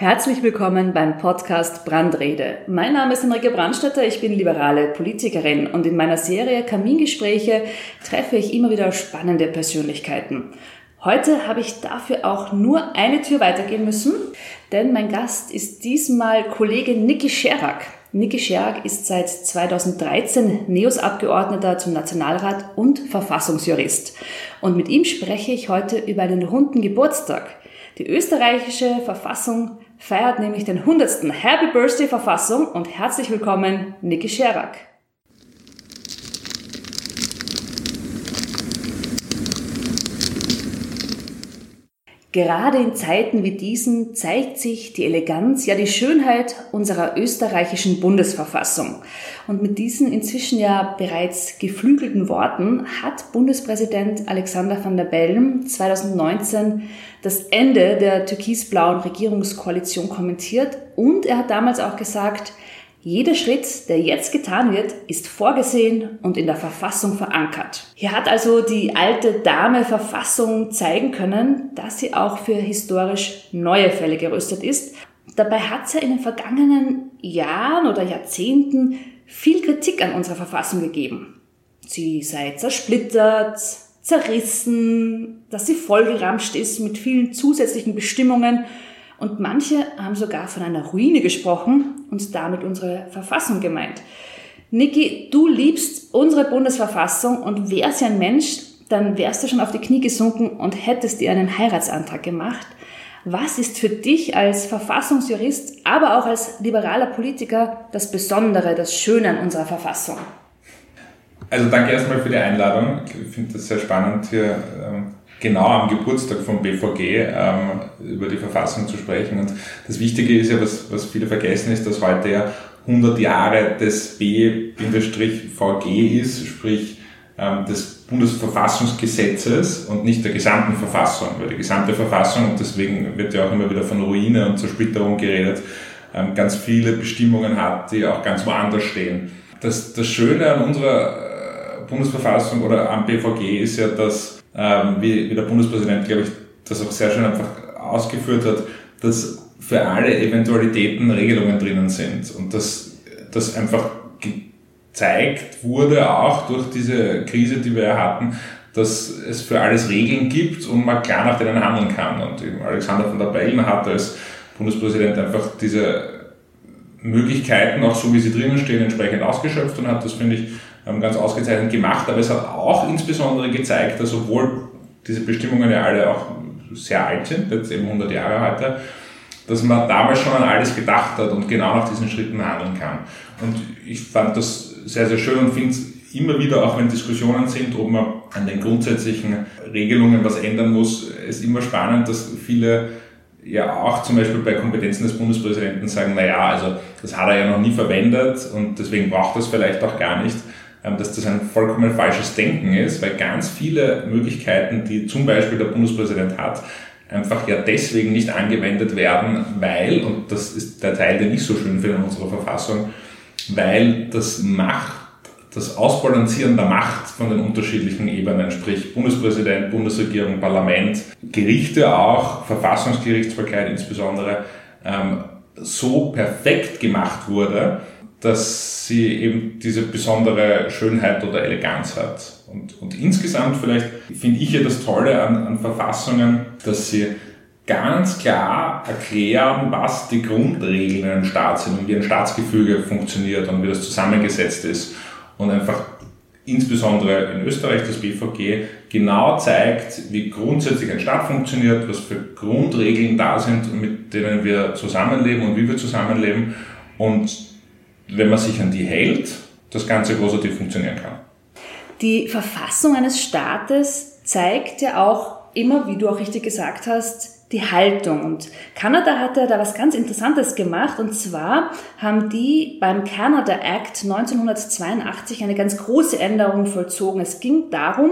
Herzlich willkommen beim Podcast Brandrede. Mein Name ist Henrike Brandstätter, ich bin liberale Politikerin und in meiner Serie Kamingespräche treffe ich immer wieder spannende Persönlichkeiten. Heute habe ich dafür auch nur eine Tür weitergehen müssen, denn mein Gast ist diesmal Kollege Niki Scherak. Niki Scherak ist seit 2013 NEOS-Abgeordneter zum Nationalrat und Verfassungsjurist. Und mit ihm spreche ich heute über einen runden Geburtstag. Die österreichische Verfassung feiert nämlich den 100. Happy Birthday Verfassung und herzlich willkommen, Niki Scherak. Gerade in Zeiten wie diesen zeigt sich die Eleganz, ja die Schönheit unserer österreichischen Bundesverfassung. Und mit diesen inzwischen ja bereits geflügelten Worten hat Bundespräsident Alexander van der Bellen 2019 das Ende der türkisblauen Regierungskoalition kommentiert und er hat damals auch gesagt, jeder Schritt, der jetzt getan wird, ist vorgesehen und in der Verfassung verankert. Hier hat also die alte Dame Verfassung zeigen können, dass sie auch für historisch neue Fälle gerüstet ist. Dabei hat es ja in den vergangenen Jahren oder Jahrzehnten viel Kritik an unserer Verfassung gegeben. Sie sei zersplittert, zerrissen, dass sie vollgeramscht ist mit vielen zusätzlichen Bestimmungen und manche haben sogar von einer Ruine gesprochen und damit unsere Verfassung gemeint. Niki, du liebst unsere Bundesverfassung und wärst ja ein Mensch, dann wärst du schon auf die Knie gesunken und hättest dir einen Heiratsantrag gemacht. Was ist für dich als Verfassungsjurist, aber auch als liberaler Politiker das Besondere, das Schöne an unserer Verfassung? Also danke erstmal für die Einladung. Ich finde das sehr spannend, hier ähm, genau am Geburtstag vom BVG ähm, über die Verfassung zu sprechen. Und das Wichtige ist ja, was, was viele vergessen, ist, dass heute ja 100 Jahre des B-VG ist, sprich ähm, des Bundesverfassungsgesetzes und nicht der gesamten Verfassung, weil die gesamte Verfassung, und deswegen wird ja auch immer wieder von Ruine und Zersplitterung geredet, ganz viele Bestimmungen hat, die auch ganz woanders stehen. Das, das Schöne an unserer Bundesverfassung oder am BVG ist ja, dass ähm, wie, wie der Bundespräsident, glaube ich, das auch sehr schön einfach ausgeführt hat, dass für alle Eventualitäten Regelungen drinnen sind und dass das einfach gezeigt wurde, auch durch diese Krise, die wir hatten, dass es für alles Regeln gibt und man klar nach denen handeln kann. Und Alexander von der Bellen hat als Bundespräsident einfach diese Möglichkeiten, auch so wie sie drinnen stehen, entsprechend ausgeschöpft und hat das, finde ich, ganz ausgezeichnet gemacht, aber es hat auch insbesondere gezeigt, dass obwohl diese Bestimmungen ja alle auch sehr alt sind, jetzt eben 100 Jahre heute, dass man damals schon an alles gedacht hat und genau nach diesen Schritten handeln kann. Und ich fand das sehr, sehr schön und finde es immer wieder, auch wenn Diskussionen sind, ob man an den grundsätzlichen Regelungen was ändern muss, ist immer spannend, dass viele ja auch zum Beispiel bei Kompetenzen des Bundespräsidenten sagen, naja, also das hat er ja noch nie verwendet und deswegen braucht er es vielleicht auch gar nicht. Ähm, dass das ein vollkommen falsches Denken ist, weil ganz viele Möglichkeiten, die zum Beispiel der Bundespräsident hat, einfach ja deswegen nicht angewendet werden, weil, und das ist der Teil, den ich so schön finde in unserer Verfassung, weil das Macht, das Ausbalancieren der Macht von den unterschiedlichen Ebenen, sprich Bundespräsident, Bundesregierung, Parlament, Gerichte auch, Verfassungsgerichtsbarkeit insbesondere, ähm, so perfekt gemacht wurde, dass sie eben diese besondere Schönheit oder Eleganz hat. Und, und insgesamt vielleicht finde ich ja das Tolle an, an Verfassungen, dass sie ganz klar erklären, was die Grundregeln in einem Staat sind und wie ein Staatsgefüge funktioniert und wie das zusammengesetzt ist. Und einfach insbesondere in Österreich das BVG genau zeigt, wie grundsätzlich ein Staat funktioniert, was für Grundregeln da sind, mit denen wir zusammenleben und wie wir zusammenleben. Und wenn man sich an die hält, das Ganze positiv funktionieren kann. Die Verfassung eines Staates zeigt ja auch immer, wie du auch richtig gesagt hast, die Haltung. Und Kanada hat ja da was ganz Interessantes gemacht. Und zwar haben die beim Canada Act 1982 eine ganz große Änderung vollzogen. Es ging darum,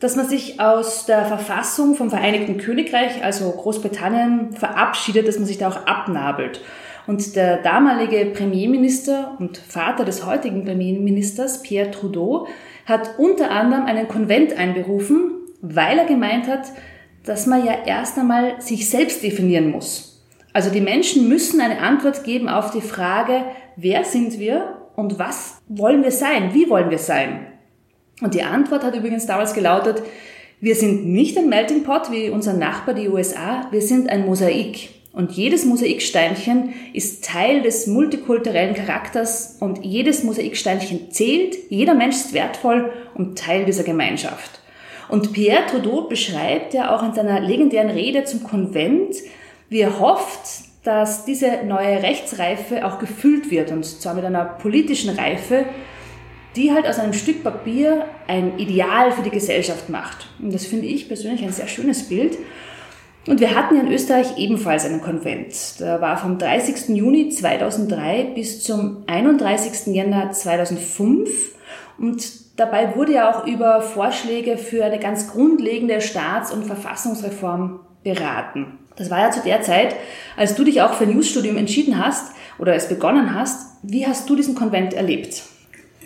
dass man sich aus der Verfassung vom Vereinigten Königreich, also Großbritannien, verabschiedet, dass man sich da auch abnabelt. Und der damalige Premierminister und Vater des heutigen Premierministers, Pierre Trudeau, hat unter anderem einen Konvent einberufen, weil er gemeint hat, dass man ja erst einmal sich selbst definieren muss. Also die Menschen müssen eine Antwort geben auf die Frage, wer sind wir und was wollen wir sein? Wie wollen wir sein? Und die Antwort hat übrigens damals gelautet, wir sind nicht ein Melting Pot wie unser Nachbar, die USA, wir sind ein Mosaik. Und jedes Mosaiksteinchen ist Teil des multikulturellen Charakters und jedes Mosaiksteinchen zählt, jeder Mensch ist wertvoll und Teil dieser Gemeinschaft. Und Pierre Trudeau beschreibt ja auch in seiner legendären Rede zum Konvent, wie er hofft, dass diese neue Rechtsreife auch gefühlt wird und zwar mit einer politischen Reife, die halt aus einem Stück Papier ein Ideal für die Gesellschaft macht. Und das finde ich persönlich ein sehr schönes Bild. Und wir hatten ja in Österreich ebenfalls einen Konvent. Der war vom 30. Juni 2003 bis zum 31. Jänner 2005. Und dabei wurde ja auch über Vorschläge für eine ganz grundlegende Staats- und Verfassungsreform beraten. Das war ja zu der Zeit, als du dich auch für ein Newsstudium entschieden hast oder es begonnen hast. Wie hast du diesen Konvent erlebt?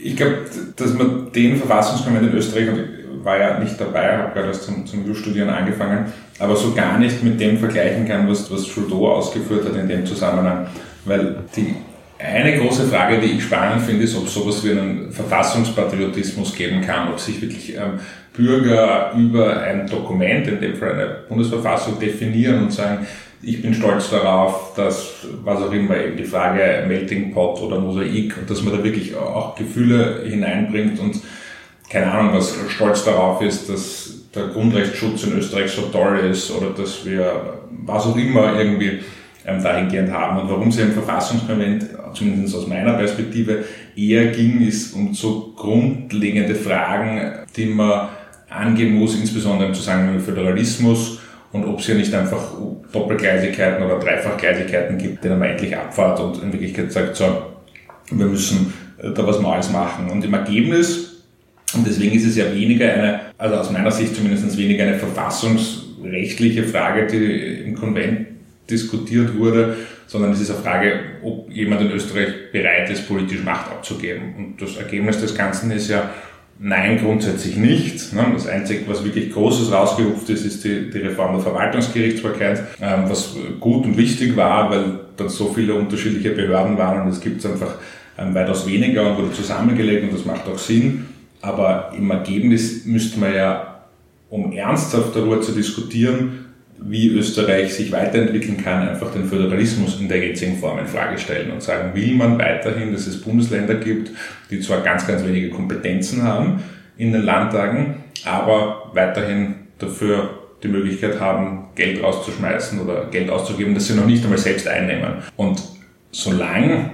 Ich glaube, dass man den Verfassungskonvent in Österreich, und ich war ja nicht dabei, habe gerade erst zum, zum Jus-Studieren angefangen, aber so gar nicht mit dem vergleichen kann, was, was Trudeau ausgeführt hat in dem Zusammenhang. Weil die eine große Frage, die ich spannend finde, ist, ob es sowas wie einen Verfassungspatriotismus geben kann, ob sich wirklich ähm, Bürger über ein Dokument, in dem Fall eine Bundesverfassung, definieren und sagen, ich bin stolz darauf, dass, was auch immer, eben die Frage Melting Pot oder Mosaik, dass man da wirklich auch Gefühle hineinbringt und keine Ahnung, was stolz darauf ist, dass der Grundrechtsschutz in Österreich so toll ist oder dass wir was auch immer irgendwie ähm, dahingehend haben. Und warum es im Verfassungskonvent, zumindest aus meiner Perspektive, eher ging, ist um so grundlegende Fragen, die man angehen muss, insbesondere im Zusammenhang mit Föderalismus und ob es hier nicht einfach Doppelgleisigkeiten oder Dreifachgleisigkeiten gibt, denen man endlich abfahrt und in Wirklichkeit sagt, so, wir müssen da was Neues machen. Und im Ergebnis, und deswegen ist es ja weniger eine, also aus meiner Sicht zumindest weniger eine verfassungsrechtliche Frage, die im Konvent diskutiert wurde, sondern es ist eine Frage, ob jemand in Österreich bereit ist, politisch Macht abzugeben. Und das Ergebnis des Ganzen ist ja, Nein, grundsätzlich nicht. Ne? Das Einzige, was wirklich Großes rausgerupft ist, ist die, die Reform der Verwaltungsgerichtsbarkeit, ähm, was gut und wichtig war, weil dann so viele unterschiedliche Behörden waren und es gibt es einfach ähm, weitaus weniger und wurde zusammengelegt und das macht auch Sinn. Aber im Ergebnis müsste man ja, um ernsthaft darüber zu diskutieren, wie Österreich sich weiterentwickeln kann, einfach den Föderalismus in der jetzigen Form in Frage stellen und sagen, will man weiterhin, dass es Bundesländer gibt, die zwar ganz, ganz wenige Kompetenzen haben in den Landtagen, aber weiterhin dafür die Möglichkeit haben, Geld rauszuschmeißen oder Geld auszugeben, das sie noch nicht einmal selbst einnehmen. Und solange,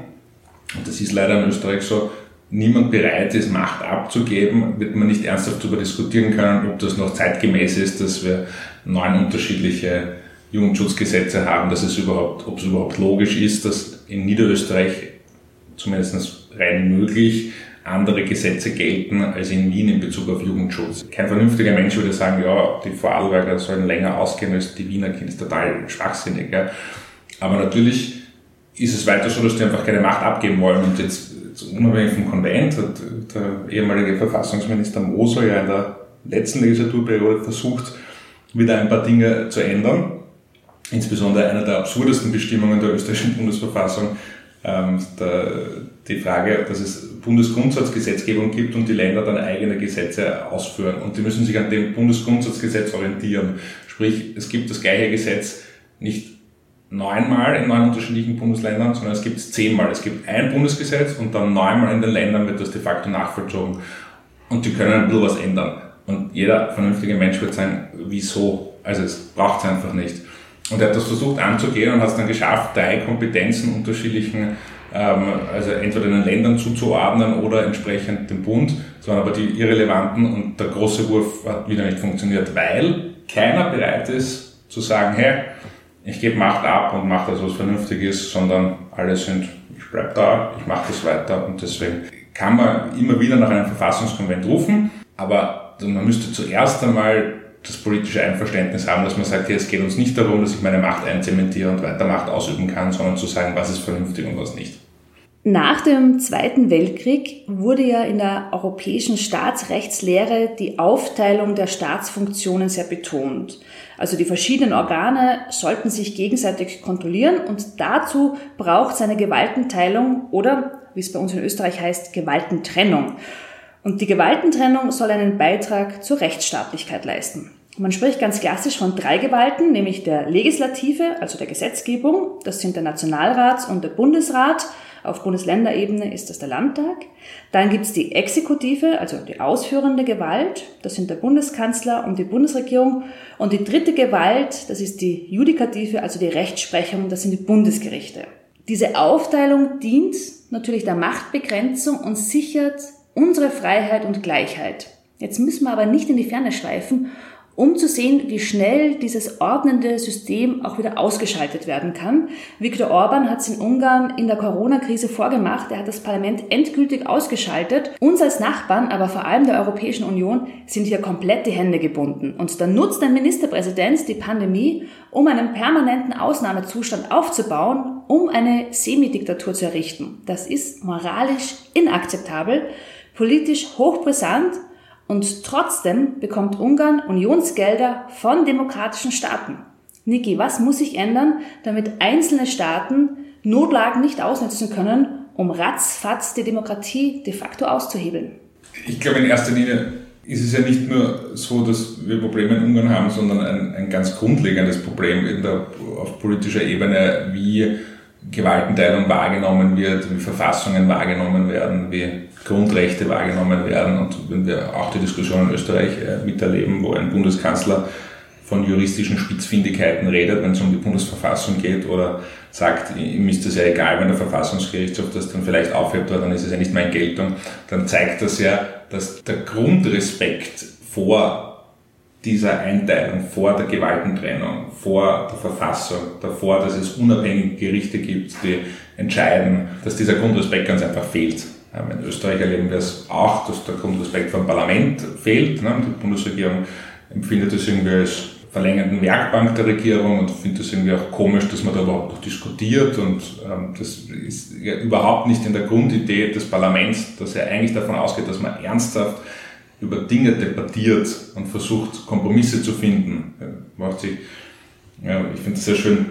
und das ist leider in Österreich so, niemand bereit ist, Macht abzugeben, wird man nicht ernsthaft darüber diskutieren können, ob das noch zeitgemäß ist, dass wir neun unterschiedliche Jugendschutzgesetze haben, dass es überhaupt, ob es überhaupt logisch ist, dass in Niederösterreich zumindest rein möglich andere Gesetze gelten als in Wien in Bezug auf Jugendschutz. Kein vernünftiger Mensch würde sagen, ja, die Vorarlberger sollen länger ausgehen als die Wiener Kinder. Total schwachsinnig. Ja. Aber natürlich ist es weiter so, dass die einfach keine Macht abgeben wollen. Und jetzt, unabhängig vom Konvent, hat der ehemalige Verfassungsminister Moser ja in der letzten Legislaturperiode versucht, wieder ein paar Dinge zu ändern. Insbesondere einer der absurdesten Bestimmungen der österreichischen Bundesverfassung, ähm, der, die Frage, dass es Bundesgrundsatzgesetzgebung gibt und die Länder dann eigene Gesetze ausführen. Und die müssen sich an dem Bundesgrundsatzgesetz orientieren. Sprich, es gibt das gleiche Gesetz nicht neunmal in neun unterschiedlichen Bundesländern, sondern es gibt es zehnmal. Es gibt ein Bundesgesetz und dann neunmal in den Ländern wird das de facto nachvollzogen. Und die können ein bisschen was ändern. Und jeder vernünftige Mensch wird sagen, wieso? Also es braucht es einfach nicht. Und er hat das versucht anzugehen und hat es dann geschafft, drei Kompetenzen unterschiedlichen, ähm, also entweder den Ländern zuzuordnen oder entsprechend dem Bund. Das waren aber die irrelevanten und der große Wurf hat wieder nicht funktioniert, weil keiner bereit ist zu sagen, hey, ich gebe Macht ab und mache das, was vernünftig ist, sondern alle sind, ich bleib da, ich mache das weiter und deswegen kann man immer wieder nach einem Verfassungskonvent rufen, aber man müsste zuerst einmal das politische Einverständnis haben, dass man sagt, hey, es geht uns nicht darum, dass ich meine Macht einzementiere und weiter Macht ausüben kann, sondern zu sagen, was ist vernünftig und was nicht. Nach dem Zweiten Weltkrieg wurde ja in der europäischen Staatsrechtslehre die Aufteilung der Staatsfunktionen sehr betont. Also die verschiedenen Organe sollten sich gegenseitig kontrollieren und dazu braucht es eine Gewaltenteilung oder, wie es bei uns in Österreich heißt, Gewaltentrennung. Und die Gewaltentrennung soll einen Beitrag zur Rechtsstaatlichkeit leisten. Man spricht ganz klassisch von drei Gewalten, nämlich der Legislative, also der Gesetzgebung, das sind der Nationalrat und der Bundesrat, auf Bundesländerebene ist das der Landtag. Dann gibt es die Exekutive, also die ausführende Gewalt. Das sind der Bundeskanzler und die Bundesregierung. Und die dritte Gewalt, das ist die Judikative, also die Rechtsprechung. Das sind die Bundesgerichte. Diese Aufteilung dient natürlich der Machtbegrenzung und sichert unsere Freiheit und Gleichheit. Jetzt müssen wir aber nicht in die Ferne schweifen um zu sehen, wie schnell dieses ordnende System auch wieder ausgeschaltet werden kann. Viktor Orban hat es in Ungarn in der Corona-Krise vorgemacht. Er hat das Parlament endgültig ausgeschaltet. Uns als Nachbarn, aber vor allem der Europäischen Union, sind hier komplett die Hände gebunden. Und dann nutzt der Ministerpräsident die Pandemie, um einen permanenten Ausnahmezustand aufzubauen, um eine Semidiktatur zu errichten. Das ist moralisch inakzeptabel, politisch hochbrisant und trotzdem bekommt Ungarn Unionsgelder von demokratischen Staaten. Niki, was muss sich ändern, damit einzelne Staaten Notlagen nicht ausnutzen können, um ratzfatz die Demokratie de facto auszuhebeln? Ich glaube, in erster Linie ist es ja nicht nur so, dass wir Probleme in Ungarn haben, sondern ein, ein ganz grundlegendes Problem der, auf politischer Ebene, wie Gewaltenteilung wahrgenommen wird, wie Verfassungen wahrgenommen werden, wie Grundrechte wahrgenommen werden. Und wenn wir auch die Diskussion in Österreich äh, miterleben, wo ein Bundeskanzler von juristischen Spitzfindigkeiten redet, wenn es um die Bundesverfassung geht oder sagt, ihm ist das ja egal, wenn der Verfassungsgerichtshof das dann vielleicht aufhebt, dann ist es ja nicht mehr in Geltung, dann zeigt das ja, dass der Grundrespekt vor dieser Einteilung, vor der Gewaltentrennung, vor der Verfassung, davor, dass es unabhängige Gerichte gibt, die entscheiden, dass dieser Grundrespekt ganz einfach fehlt. In Österreich erleben wir es auch, dass der Grundrespekt vom Parlament fehlt. Die Bundesregierung empfindet das irgendwie als verlängerten Werkbank der Regierung und findet das irgendwie auch komisch, dass man da überhaupt noch diskutiert und ähm, das ist ja überhaupt nicht in der Grundidee des Parlaments, dass er eigentlich davon ausgeht, dass man ernsthaft über Dinge debattiert und versucht, Kompromisse zu finden. Macht sich, ja, ich finde es sehr schön,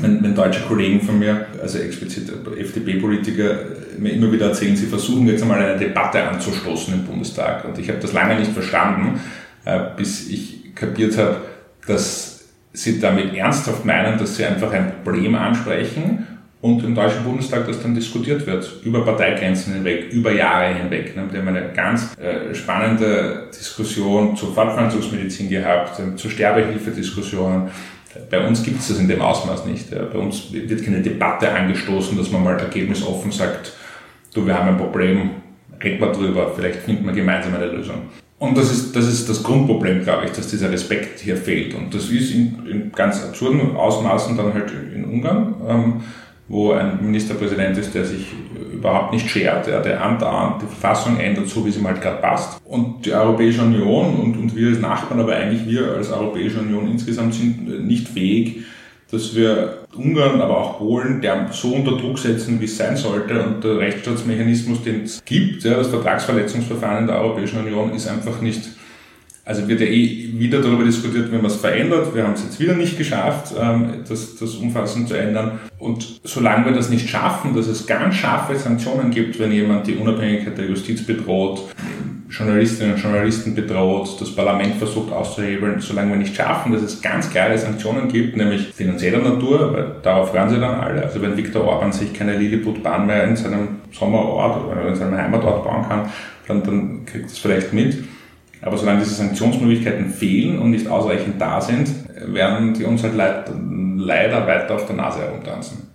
wenn, wenn deutsche Kollegen von mir, also explizit FDP-Politiker, mir immer wieder erzählen, sie versuchen jetzt einmal eine Debatte anzustoßen im Bundestag. Und ich habe das lange nicht verstanden, äh, bis ich kapiert habe, dass sie damit ernsthaft meinen, dass sie einfach ein Problem ansprechen und im Deutschen Bundestag das dann diskutiert wird, über Parteigrenzen hinweg, über Jahre hinweg. Wir haben eine ganz äh, spannende Diskussion zur Fortpflanzungsmedizin gehabt, zur Sterbehilfe-Diskussionen. Bei uns gibt es das in dem Ausmaß nicht. Bei uns wird keine Debatte angestoßen, dass man mal ergebnisoffen sagt, du, wir haben ein Problem, reden wir drüber, vielleicht finden wir gemeinsam eine Lösung. Und das ist, das ist das Grundproblem, glaube ich, dass dieser Respekt hier fehlt. Und das ist in, in ganz absurden Ausmaßen dann halt in Ungarn. Ähm, wo ein Ministerpräsident ist, der sich überhaupt nicht schert, der, der andauernd die Verfassung ändert, so wie es ihm halt gerade passt. Und die Europäische Union und, und wir als Nachbarn, aber eigentlich wir als Europäische Union insgesamt sind nicht fähig, dass wir Ungarn, aber auch Polen, der so unter Druck setzen, wie es sein sollte. Und der Rechtsstaatsmechanismus, den es gibt, ja, das Vertragsverletzungsverfahren in der Europäischen Union, ist einfach nicht also wird ja eh wieder darüber diskutiert, wenn man es verändert. Wir haben es jetzt wieder nicht geschafft, ähm, das, das umfassend zu ändern. Und solange wir das nicht schaffen, dass es ganz scharfe Sanktionen gibt, wenn jemand die Unabhängigkeit der Justiz bedroht, Journalistinnen und Journalisten bedroht, das Parlament versucht auszuhebeln, solange wir nicht schaffen, dass es ganz klare Sanktionen gibt, nämlich finanzieller Natur, weil darauf hören sie dann alle. Also wenn Viktor Orban sich keine Lilliput-Bahn mehr in seinem Sommerort oder in seinem Heimatort bauen kann, dann, dann kriegt es vielleicht mit. Aber solange diese Sanktionsmöglichkeiten fehlen und nicht ausreichend da sind, werden die uns halt leider weiter auf der Nase herumtanzen.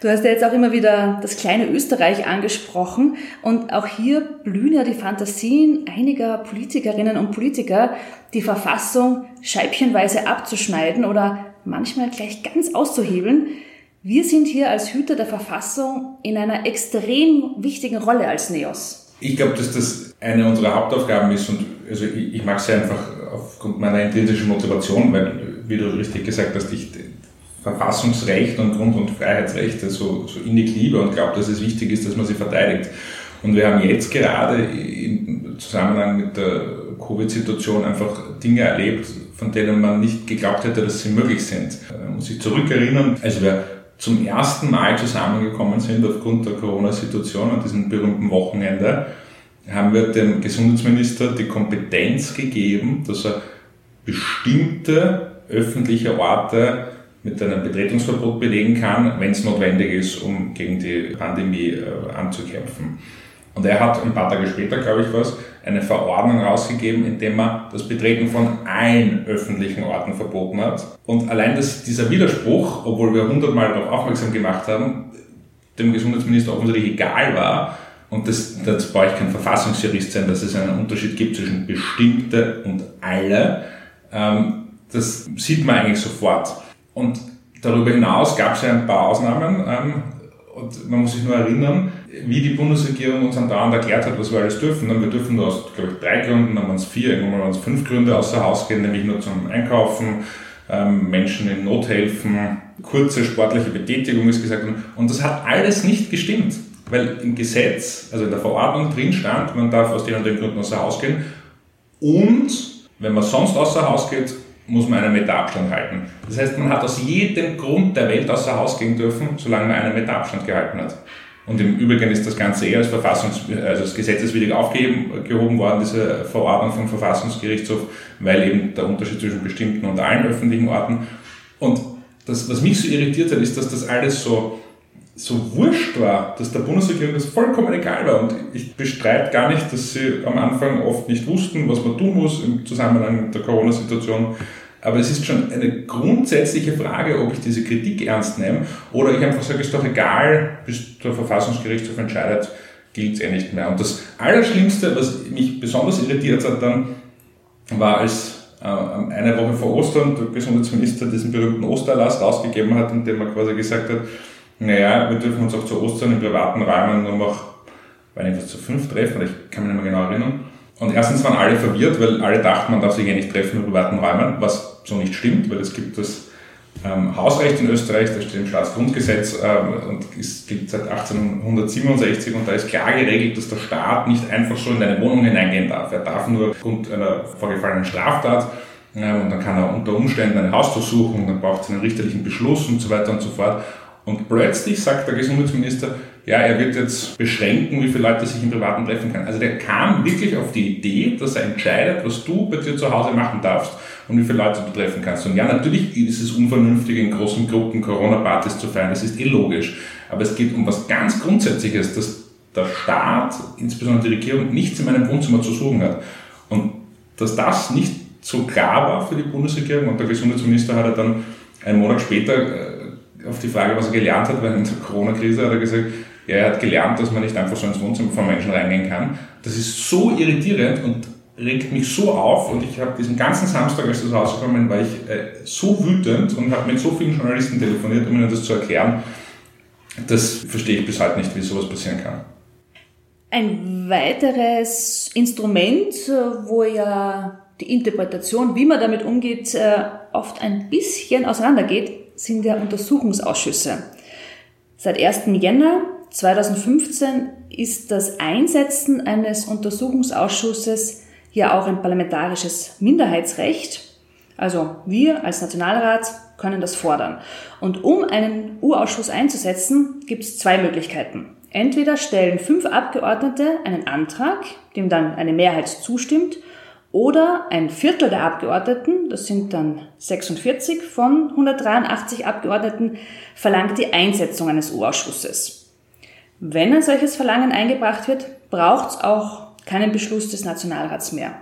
Du hast ja jetzt auch immer wieder das kleine Österreich angesprochen und auch hier blühen ja die Fantasien einiger Politikerinnen und Politiker, die Verfassung scheibchenweise abzuschneiden oder manchmal gleich ganz auszuhebeln. Wir sind hier als Hüter der Verfassung in einer extrem wichtigen Rolle als NEOS. Ich glaube, dass das eine unserer Hauptaufgaben ist und also ich, ich mache es ja einfach aufgrund meiner intrinsischen Motivation, weil, wie du richtig gesagt hast, ich Verfassungsrecht und Grund- und Freiheitsrechte so, so innig liebe und glaube, dass es wichtig ist, dass man sie verteidigt. Und wir haben jetzt gerade im Zusammenhang mit der Covid-Situation einfach Dinge erlebt, von denen man nicht geglaubt hätte, dass sie möglich sind. Man muss sich zurückerinnern, als wir zum ersten Mal zusammengekommen sind aufgrund der Corona-Situation an diesem berühmten Wochenende, haben wir dem Gesundheitsminister die Kompetenz gegeben, dass er bestimmte öffentliche Orte mit einem Betretungsverbot belegen kann, wenn es notwendig ist, um gegen die Pandemie äh, anzukämpfen. Und er hat ein paar Tage später, glaube ich, was, eine Verordnung rausgegeben, in dem er das Betreten von allen öffentlichen Orten verboten hat. Und allein das, dieser Widerspruch, obwohl wir hundertmal darauf aufmerksam gemacht haben, dem Gesundheitsminister offensichtlich egal war, und das, das brauche ich kein Verfassungsjurist sein, dass es einen Unterschied gibt zwischen bestimmte und alle, ähm, das sieht man eigentlich sofort. Und darüber hinaus gab es ja ein paar Ausnahmen, ähm, und man muss sich nur erinnern, wie die Bundesregierung uns andauernd erklärt hat, was wir alles dürfen. wir dürfen nur aus, glaube ich, drei Gründen, dann waren es vier, irgendwann waren es fünf Gründe außer Haus gehen, nämlich nur zum Einkaufen, ähm, Menschen in Not helfen, kurze sportliche Betätigung ist gesagt. Und das hat alles nicht gestimmt, weil im Gesetz, also in der Verordnung drin stand, man darf aus den und den Gründen außer Haus gehen. Und wenn man sonst außer Haus geht, muss man einen Meter Abstand halten. Das heißt, man hat aus jedem Grund der Welt außer Haus gehen dürfen, solange man einen Meter Abstand gehalten hat. Und im Übrigen ist das Ganze eher als Verfassungs also als gesetzeswidrig aufgehoben worden, diese Verordnung vom Verfassungsgerichtshof, weil eben der Unterschied zwischen bestimmten und allen öffentlichen Orten. Und das, was mich so irritiert hat, ist, dass das alles so, so wurscht war, dass der Bundesregierung das vollkommen egal war. Und ich bestreite gar nicht, dass sie am Anfang oft nicht wussten, was man tun muss im Zusammenhang mit der Corona-Situation. Aber es ist schon eine grundsätzliche Frage, ob ich diese Kritik ernst nehme oder ich einfach sage, ist doch egal, bis der Verfassungsgerichtshof entscheidet, gilt es eh nicht mehr. Und das Allerschlimmste, was mich besonders irritiert hat dann, war, als äh, eine Woche vor Ostern der Gesundheitsminister diesen berühmten Osterlass rausgegeben hat, in dem er quasi gesagt hat, naja, wir dürfen uns auch zu Ostern in privaten Räumen nur noch, weil ich was zu fünf treffen, ich kann mich nicht mehr genau erinnern. Und erstens waren alle verwirrt, weil alle dachten, man darf sich eh nicht treffen in privaten Räumen, was so nicht stimmt, weil es gibt das ähm, Hausrecht in Österreich, das steht im Staatsgrundgesetz ähm, und es gilt seit 1867 und da ist klar geregelt, dass der Staat nicht einfach so in deine Wohnung hineingehen darf. Er darf nur aufgrund einer vorgefallenen Straftat ähm, und dann kann er unter Umständen eine Hausdurchsuchung, dann braucht es einen richterlichen Beschluss und so weiter und so fort. Und plötzlich sagt der Gesundheitsminister, ja, er wird jetzt beschränken, wie viele Leute sich im Privaten treffen können. Also der kam wirklich auf die Idee, dass er entscheidet, was du bei dir zu Hause machen darfst und wie viele Leute du treffen kannst. Und ja, natürlich ist es unvernünftig, in großen Gruppen Corona-Partys zu feiern, das ist eh logisch. Aber es geht um was ganz Grundsätzliches, dass der Staat, insbesondere die Regierung, nichts in meinem Wohnzimmer zu suchen hat. Und dass das nicht so klar war für die Bundesregierung und der Gesundheitsminister hat er dann einen Monat später äh, auf die Frage, was er gelernt hat während der Corona-Krise, hat er gesagt, ja, er hat gelernt, dass man nicht einfach so ins Wohnzimmer von Menschen reingehen kann. Das ist so irritierend und regt mich so auf und ich habe diesen ganzen Samstag, als das rausgekommen war ich äh, so wütend und habe mit so vielen Journalisten telefoniert, um ihnen das zu erklären. Das verstehe ich bis heute nicht, wie sowas passieren kann. Ein weiteres Instrument, äh, wo ja die Interpretation, wie man damit umgeht, äh, oft ein bisschen auseinandergeht, sind ja Untersuchungsausschüsse. Seit 1. Jänner 2015 ist das Einsetzen eines Untersuchungsausschusses ja auch ein parlamentarisches Minderheitsrecht. Also wir als Nationalrat können das fordern. Und um einen U-Ausschuss einzusetzen, gibt es zwei Möglichkeiten. Entweder stellen fünf Abgeordnete einen Antrag, dem dann eine Mehrheit zustimmt, oder ein Viertel der Abgeordneten, das sind dann 46 von 183 Abgeordneten, verlangt die Einsetzung eines U-Ausschusses. Wenn ein solches Verlangen eingebracht wird, braucht es auch keinen Beschluss des Nationalrats mehr.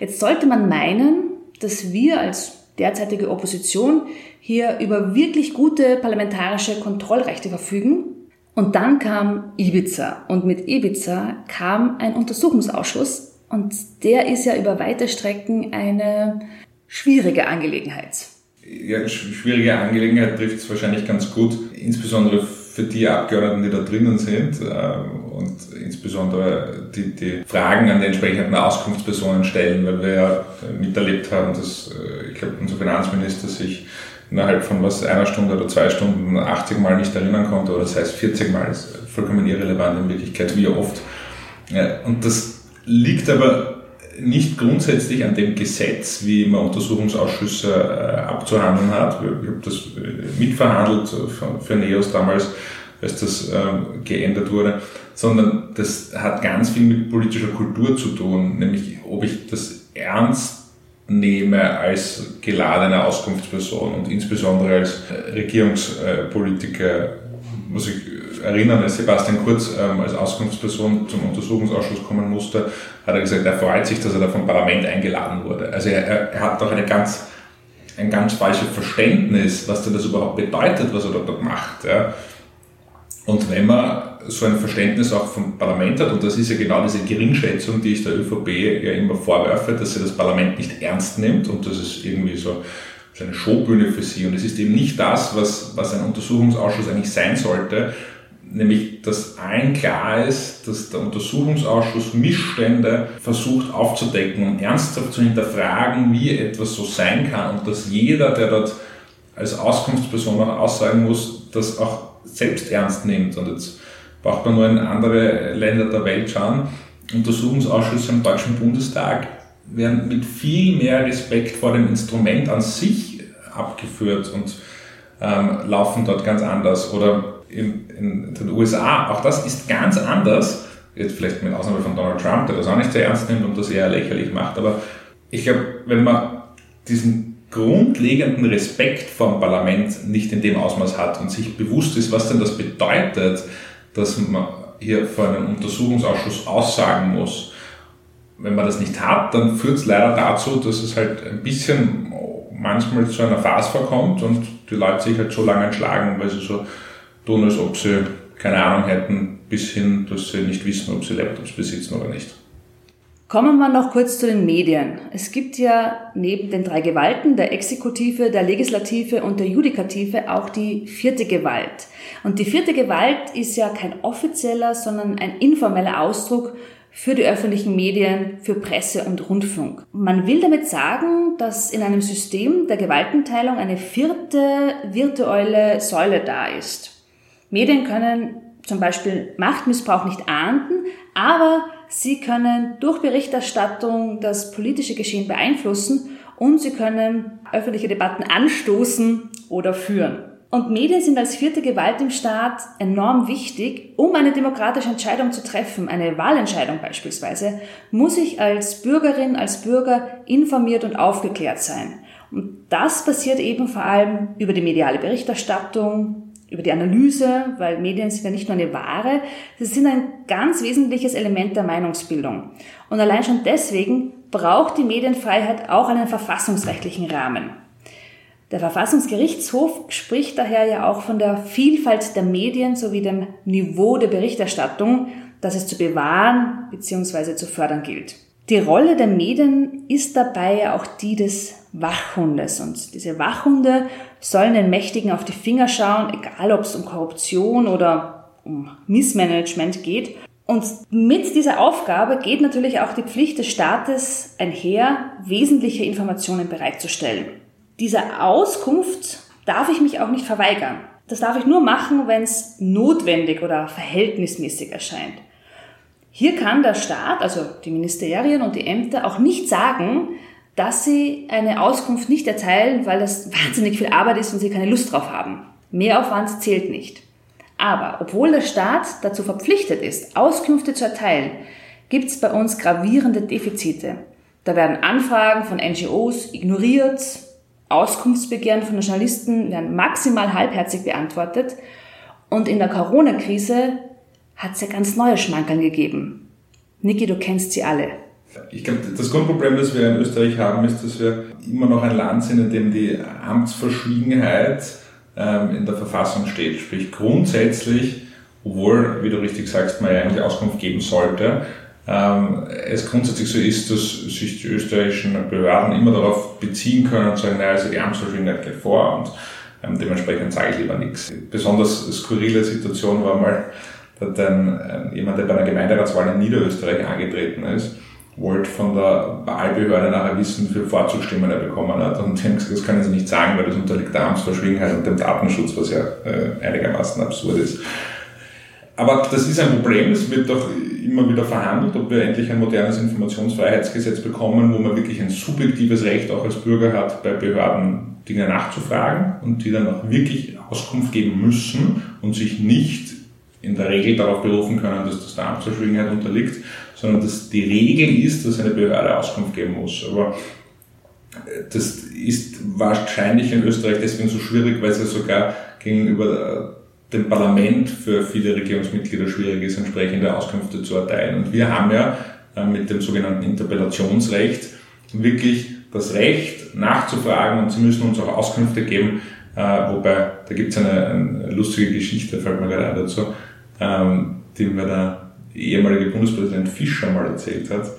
Jetzt sollte man meinen, dass wir als derzeitige Opposition hier über wirklich gute parlamentarische Kontrollrechte verfügen. Und dann kam Ibiza und mit Ibiza kam ein Untersuchungsausschuss, und der ist ja über weite Strecken eine schwierige Angelegenheit. Ja, schwierige Angelegenheit trifft es wahrscheinlich ganz gut, insbesondere für die Abgeordneten, die da drinnen sind äh, und insbesondere die, die Fragen an die entsprechenden Auskunftspersonen stellen, weil wir ja miterlebt haben, dass, äh, ich glaube, unser Finanzminister sich innerhalb von was, einer Stunde oder zwei Stunden 80 Mal nicht erinnern konnte oder das heißt 40 Mal, ist vollkommen irrelevant in Wirklichkeit, wie oft. Und das liegt aber nicht grundsätzlich an dem Gesetz, wie man Untersuchungsausschüsse äh, abzuhandeln hat. Ich habe das äh, mitverhandelt für NEOS damals, als das ähm, geändert wurde, sondern das hat ganz viel mit politischer Kultur zu tun, nämlich ob ich das ernst nehme als geladene Auskunftsperson und insbesondere als äh, Regierungspolitiker, muss ich erinnern, als Sebastian Kurz ähm, als Auskunftsperson zum Untersuchungsausschuss kommen musste, hat er gesagt, er freut sich, dass er da vom Parlament eingeladen wurde. Also er, er hat doch eine ganz, ein ganz falsches Verständnis, was denn das überhaupt bedeutet, was er dort macht. Ja. Und wenn man so ein Verständnis auch vom Parlament hat, und das ist ja genau diese Geringschätzung, die ich der ÖVP ja immer vorwerfe, dass sie das Parlament nicht ernst nimmt und das ist irgendwie so eine Showbühne für sie. Und es ist eben nicht das, was, was ein Untersuchungsausschuss eigentlich sein sollte, nämlich dass allen klar ist, dass der Untersuchungsausschuss Missstände versucht aufzudecken und ernsthaft zu hinterfragen, wie etwas so sein kann und dass jeder, der dort als Auskunftsperson auch aussagen muss, das auch selbst ernst nimmt. Und jetzt braucht man nur in andere Länder der Welt schauen. Untersuchungsausschüsse im Deutschen Bundestag werden mit viel mehr Respekt vor dem Instrument an sich abgeführt und ähm, laufen dort ganz anders. Oder in, in, den USA, auch das ist ganz anders. Jetzt vielleicht mit Ausnahme von Donald Trump, der das auch nicht sehr ernst nimmt und das eher lächerlich macht. Aber ich glaube, wenn man diesen grundlegenden Respekt vor dem Parlament nicht in dem Ausmaß hat und sich bewusst ist, was denn das bedeutet, dass man hier vor einem Untersuchungsausschuss aussagen muss. Wenn man das nicht hat, dann führt es leider dazu, dass es halt ein bisschen manchmal zu einer Phase vorkommt und die Leute sich halt so lange entschlagen, weil sie so tun, als ob sie keine Ahnung hätten, bis hin, dass sie nicht wissen, ob sie Laptops besitzen oder nicht. Kommen wir noch kurz zu den Medien. Es gibt ja neben den drei Gewalten, der Exekutive, der Legislative und der Judikative, auch die vierte Gewalt. Und die vierte Gewalt ist ja kein offizieller, sondern ein informeller Ausdruck für die öffentlichen Medien, für Presse und Rundfunk. Man will damit sagen, dass in einem System der Gewaltenteilung eine vierte virtuelle Säule da ist. Medien können zum Beispiel Machtmissbrauch nicht ahnden, aber sie können durch Berichterstattung das politische Geschehen beeinflussen und sie können öffentliche Debatten anstoßen oder führen. Und Medien sind als vierte Gewalt im Staat enorm wichtig. Um eine demokratische Entscheidung zu treffen, eine Wahlentscheidung beispielsweise, muss ich als Bürgerin, als Bürger informiert und aufgeklärt sein. Und das passiert eben vor allem über die mediale Berichterstattung, über die Analyse, weil Medien sind ja nicht nur eine Ware, sie sind ein ganz wesentliches Element der Meinungsbildung. Und allein schon deswegen braucht die Medienfreiheit auch einen verfassungsrechtlichen Rahmen. Der Verfassungsgerichtshof spricht daher ja auch von der Vielfalt der Medien sowie dem Niveau der Berichterstattung, das es zu bewahren bzw. zu fördern gilt. Die Rolle der Medien ist dabei ja auch die des Wachhundes. Und diese Wachhunde sollen den Mächtigen auf die Finger schauen, egal ob es um Korruption oder um Missmanagement geht. Und mit dieser Aufgabe geht natürlich auch die Pflicht des Staates einher, wesentliche Informationen bereitzustellen dieser Auskunft darf ich mich auch nicht verweigern. Das darf ich nur machen, wenn es notwendig oder verhältnismäßig erscheint. Hier kann der Staat, also die Ministerien und die Ämter, auch nicht sagen, dass sie eine Auskunft nicht erteilen, weil das wahnsinnig viel Arbeit ist und sie keine Lust drauf haben. Mehraufwand zählt nicht. Aber obwohl der Staat dazu verpflichtet ist, Auskünfte zu erteilen, gibt es bei uns gravierende Defizite. Da werden Anfragen von NGOs ignoriert, Auskunftsbegehren von Journalisten werden maximal halbherzig beantwortet. Und in der Corona-Krise hat es ja ganz neue Schmankerl gegeben. Niki, du kennst sie alle. Ich glaube, das Grundproblem, das wir in Österreich haben, ist, dass wir immer noch ein Land sind, in dem die Amtsverschwiegenheit ähm, in der Verfassung steht. Sprich, grundsätzlich, obwohl, wie du richtig sagst, man ja eigentlich Auskunft geben sollte, ähm, es grundsätzlich so ist, dass sich die österreichischen Behörden immer darauf beziehen können und sagen, naja, also die Amtsverschwiegenheit geht vor und ähm, dementsprechend sage ich lieber nichts. Besonders skurrile Situation war mal, dass dann jemand, der bei einer Gemeinderatswahl in Niederösterreich angetreten ist wollte von der Wahlbehörde nachher wissen, wie viele Vorzugsstimmen er bekommen hat. Und das können sie nicht sagen, weil das unterliegt der Amtsverschwiegenheit und dem Datenschutz, was ja äh, einigermaßen absurd ist. Aber das ist ein Problem, es wird doch immer wieder verhandelt, ob wir endlich ein modernes Informationsfreiheitsgesetz bekommen, wo man wirklich ein subjektives Recht auch als Bürger hat, bei Behörden Dinge nachzufragen und die dann auch wirklich Auskunft geben müssen und sich nicht in der Regel darauf berufen können, dass das der Amtsverschwiegenheit unterliegt, sondern dass die Regel ist, dass eine Behörde Auskunft geben muss. Aber das ist wahrscheinlich in Österreich deswegen so schwierig, weil es ja sogar gegenüber dem Parlament für viele Regierungsmitglieder schwierig ist, entsprechende Auskünfte zu erteilen. Und wir haben ja äh, mit dem sogenannten Interpellationsrecht wirklich das Recht nachzufragen und sie müssen uns auch Auskünfte geben, äh, wobei da gibt es eine, eine, lustige Geschichte, fällt mir gerade ein dazu, ähm, die mir der ehemalige Bundespräsident Fischer mal erzählt hat.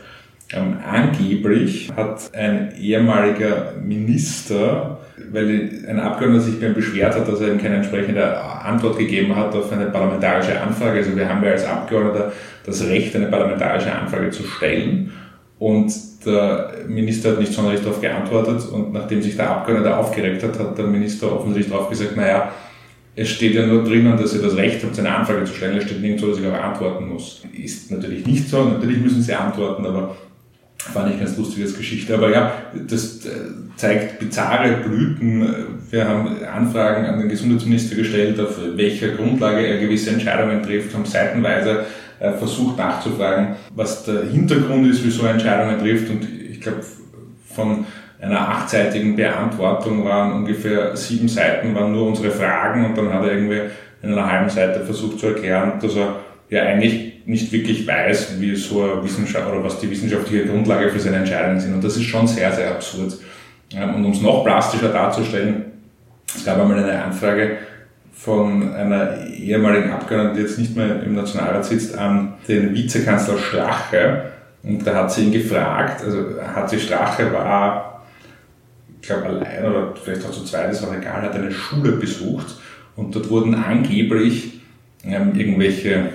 Ähm, angeblich hat ein ehemaliger Minister, weil ein Abgeordneter sich beim beschwert hat, dass er ihm keine entsprechende Antwort gegeben hat auf eine parlamentarische Anfrage. Also wir haben ja als Abgeordneter das Recht, eine parlamentarische Anfrage zu stellen. Und der Minister hat nicht sonderlich darauf geantwortet. Und nachdem sich der Abgeordnete aufgeregt hat, hat der Minister offensichtlich darauf gesagt, naja, es steht ja nur drinnen, dass ihr das Recht habt, eine Anfrage zu stellen. Es steht nirgendwo, dass ich auch antworten muss. Ist natürlich nicht so. Natürlich müssen sie antworten, aber fand ich ganz lustiges Geschichte. Aber ja, das äh, zeigt bizarre Blüten. Wir haben Anfragen an den Gesundheitsminister gestellt, auf welcher Grundlage er gewisse Entscheidungen trifft, haben seitenweise äh, versucht nachzufragen, was der Hintergrund ist, wieso er Entscheidungen trifft. Und ich glaube, von einer achtseitigen Beantwortung waren ungefähr sieben Seiten, waren nur unsere Fragen und dann hat er irgendwie in einer halben Seite versucht zu erklären, dass er ja eigentlich nicht wirklich weiß, wie so eine Wissenschaft oder was die wissenschaftliche Grundlage für seine Entscheidungen sind. Und das ist schon sehr, sehr absurd. Und um es noch plastischer darzustellen, es gab einmal eine Anfrage von einer ehemaligen Abgeordneten, die jetzt nicht mehr im Nationalrat sitzt, an den Vizekanzler Strache. Und da hat sie ihn gefragt, also hat sie Strache war, ich glaube allein oder vielleicht auch zu zweit, das war egal, hat eine Schule besucht und dort wurden angeblich ähm, irgendwelche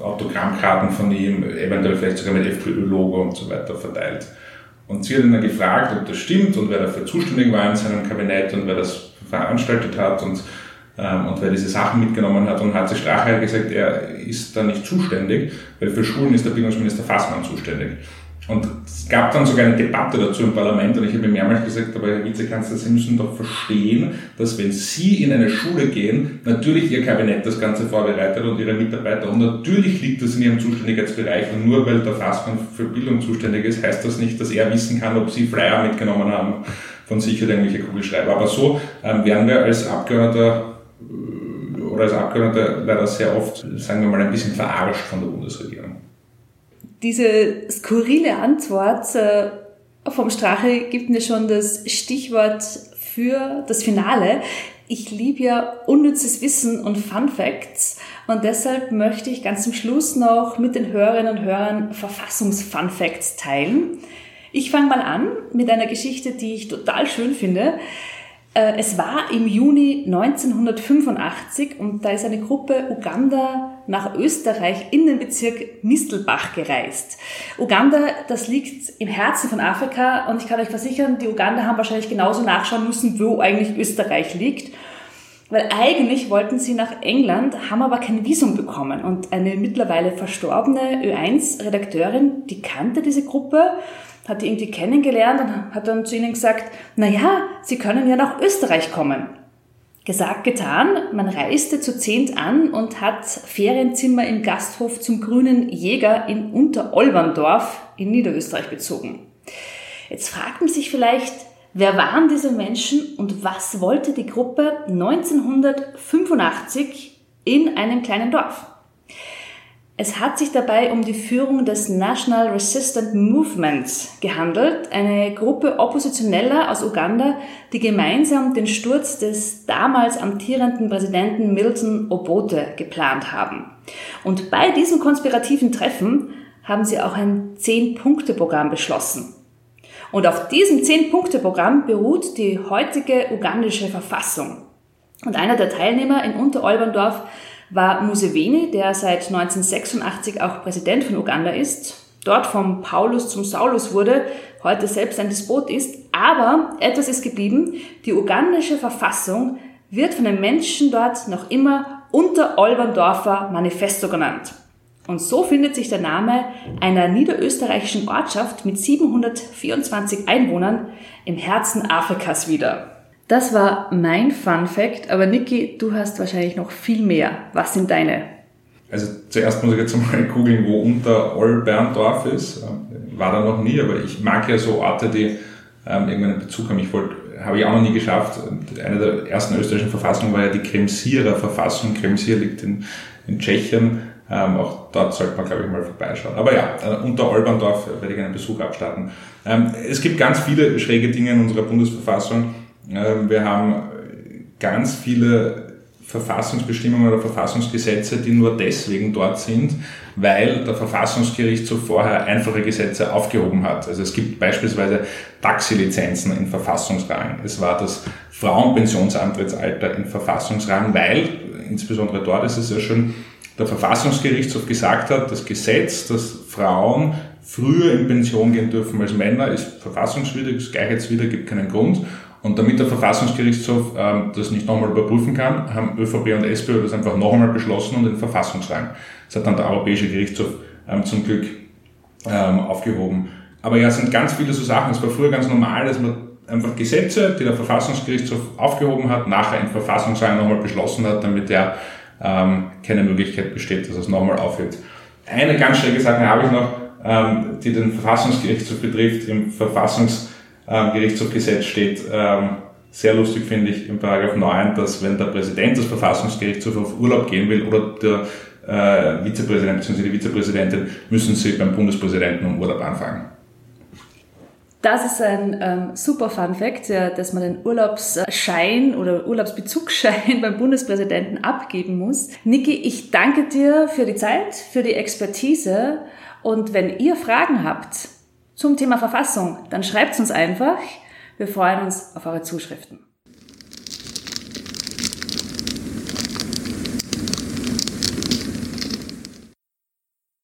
Autogrammkarten von ihm, eventuell vielleicht sogar mit FPÖ-Logo und so weiter verteilt. Und sie hat ihn dann gefragt, ob das stimmt und wer dafür zuständig war in seinem Kabinett und wer das veranstaltet hat und, ähm, und wer diese Sachen mitgenommen hat. Und hat sich Strache gesagt, er ist da nicht zuständig, weil für Schulen ist der Bildungsminister Fassmann zuständig. Und es gab dann sogar eine Debatte dazu im Parlament und ich habe mehrmals gesagt, aber Herr Vizekanzler, Sie müssen doch verstehen, dass wenn Sie in eine Schule gehen, natürlich Ihr Kabinett das Ganze vorbereitet und Ihre Mitarbeiter und natürlich liegt das in Ihrem Zuständigkeitsbereich und nur weil der Fassmann für Bildung zuständig ist, heißt das nicht, dass er wissen kann, ob Sie Flyer mitgenommen haben von sich oder irgendwelche Kugelschreiber. Aber so ähm, werden wir als Abgeordneter äh, oder als Abgeordneter leider sehr oft, sagen wir mal, ein bisschen verarscht von der Bundesregierung diese skurrile Antwort äh, vom Strache gibt mir schon das Stichwort für das Finale. Ich liebe ja unnützes Wissen und Fun Facts und deshalb möchte ich ganz zum Schluss noch mit den Hörerinnen und Hörern Verfassungs-Fun Facts teilen. Ich fange mal an mit einer Geschichte, die ich total schön finde. Äh, es war im Juni 1985 und da ist eine Gruppe Uganda nach Österreich in den Bezirk Mistelbach gereist. Uganda, das liegt im Herzen von Afrika und ich kann euch versichern, die Uganda haben wahrscheinlich genauso nachschauen müssen, wo eigentlich Österreich liegt. Weil eigentlich wollten sie nach England, haben aber kein Visum bekommen. Und eine mittlerweile verstorbene Ö1-Redakteurin, die kannte diese Gruppe hat die irgendwie kennengelernt und hat dann zu ihnen gesagt, na ja, Sie können ja nach Österreich kommen. Gesagt, getan, man reiste zu zehnt an und hat Ferienzimmer im Gasthof zum Grünen Jäger in Unterolberndorf in Niederösterreich bezogen. Jetzt fragt man sich vielleicht, wer waren diese Menschen und was wollte die Gruppe 1985 in einem kleinen Dorf? Es hat sich dabei um die Führung des National Resistant Movement gehandelt, eine Gruppe Oppositioneller aus Uganda, die gemeinsam den Sturz des damals amtierenden Präsidenten Milton Obote geplant haben. Und bei diesem konspirativen Treffen haben sie auch ein Zehn-Punkte-Programm beschlossen. Und auf diesem Zehn-Punkte-Programm beruht die heutige ugandische Verfassung. Und einer der Teilnehmer in Unterolberndorf war Museveni, der seit 1986 auch Präsident von Uganda ist. dort vom Paulus zum Saulus wurde, heute selbst ein Despot ist. Aber etwas ist geblieben. Die ugandische Verfassung wird von den Menschen dort noch immer unter Olberndorfer Manifesto genannt. Und so findet sich der Name einer niederösterreichischen Ortschaft mit 724 Einwohnern im Herzen Afrikas wieder. Das war mein Fun Fact, aber Niki, du hast wahrscheinlich noch viel mehr. Was sind deine? Also zuerst muss ich jetzt mal googeln, wo unter Olberndorf ist. War da noch nie, aber ich mag ja so Orte, die ähm, irgendwann einen Bezug haben. Ich wollte, habe ich auch noch nie geschafft. Eine der ersten österreichischen Verfassungen war ja die Kremsierer Verfassung. Kremsier liegt in, in Tschechien. Ähm, auch dort sollte man, glaube ich, mal vorbeischauen. Aber ja, äh, unter Olberndorf werde ich einen Besuch abstatten. Ähm, es gibt ganz viele schräge Dinge in unserer Bundesverfassung. Ähm, wir haben ganz viele Verfassungsbestimmungen oder Verfassungsgesetze, die nur deswegen dort sind, weil der Verfassungsgerichtshof vorher einfache Gesetze aufgehoben hat. Also es gibt beispielsweise Taxilizenzen in Verfassungsrang. Es war das Frauenpensionsantrittsalter in Verfassungsrang, weil, insbesondere dort ist es ja schon, der Verfassungsgerichtshof gesagt hat, das Gesetz, dass Frauen früher in Pension gehen dürfen als Männer, ist verfassungswidrig, ist gleichheitswidrig, gibt keinen Grund. Und damit der Verfassungsgerichtshof ähm, das nicht nochmal überprüfen kann, haben ÖVP und SPÖ das einfach noch einmal beschlossen und den Verfassungsrang. Das hat dann der Europäische Gerichtshof ähm, zum Glück ähm, aufgehoben. Aber ja, es sind ganz viele so Sachen. Es war früher ganz normal, dass man einfach Gesetze, die der Verfassungsgerichtshof aufgehoben hat, nachher im Verfassungsrang nochmal beschlossen hat, damit er ähm, keine Möglichkeit besteht, dass es nochmal aufhebt. Eine ganz schräge Sache habe ich noch, ähm, die den Verfassungsgerichtshof betrifft. Im Verfassungs ähm, Gerichtshofgesetz steht, ähm, sehr lustig finde ich im Paragraph 9, dass wenn der Präsident des Verfassungsgerichtshofs auf Urlaub gehen will oder der äh, Vizepräsident bzw. die Vizepräsidentin, müssen sie beim Bundespräsidenten um Urlaub anfangen. Das ist ein ähm, super Fun Fact, ja, dass man den Urlaubsschein oder Urlaubsbezugsschein beim Bundespräsidenten abgeben muss. Niki, ich danke dir für die Zeit, für die Expertise und wenn ihr Fragen habt, zum Thema Verfassung, dann schreibt uns einfach. Wir freuen uns auf eure Zuschriften.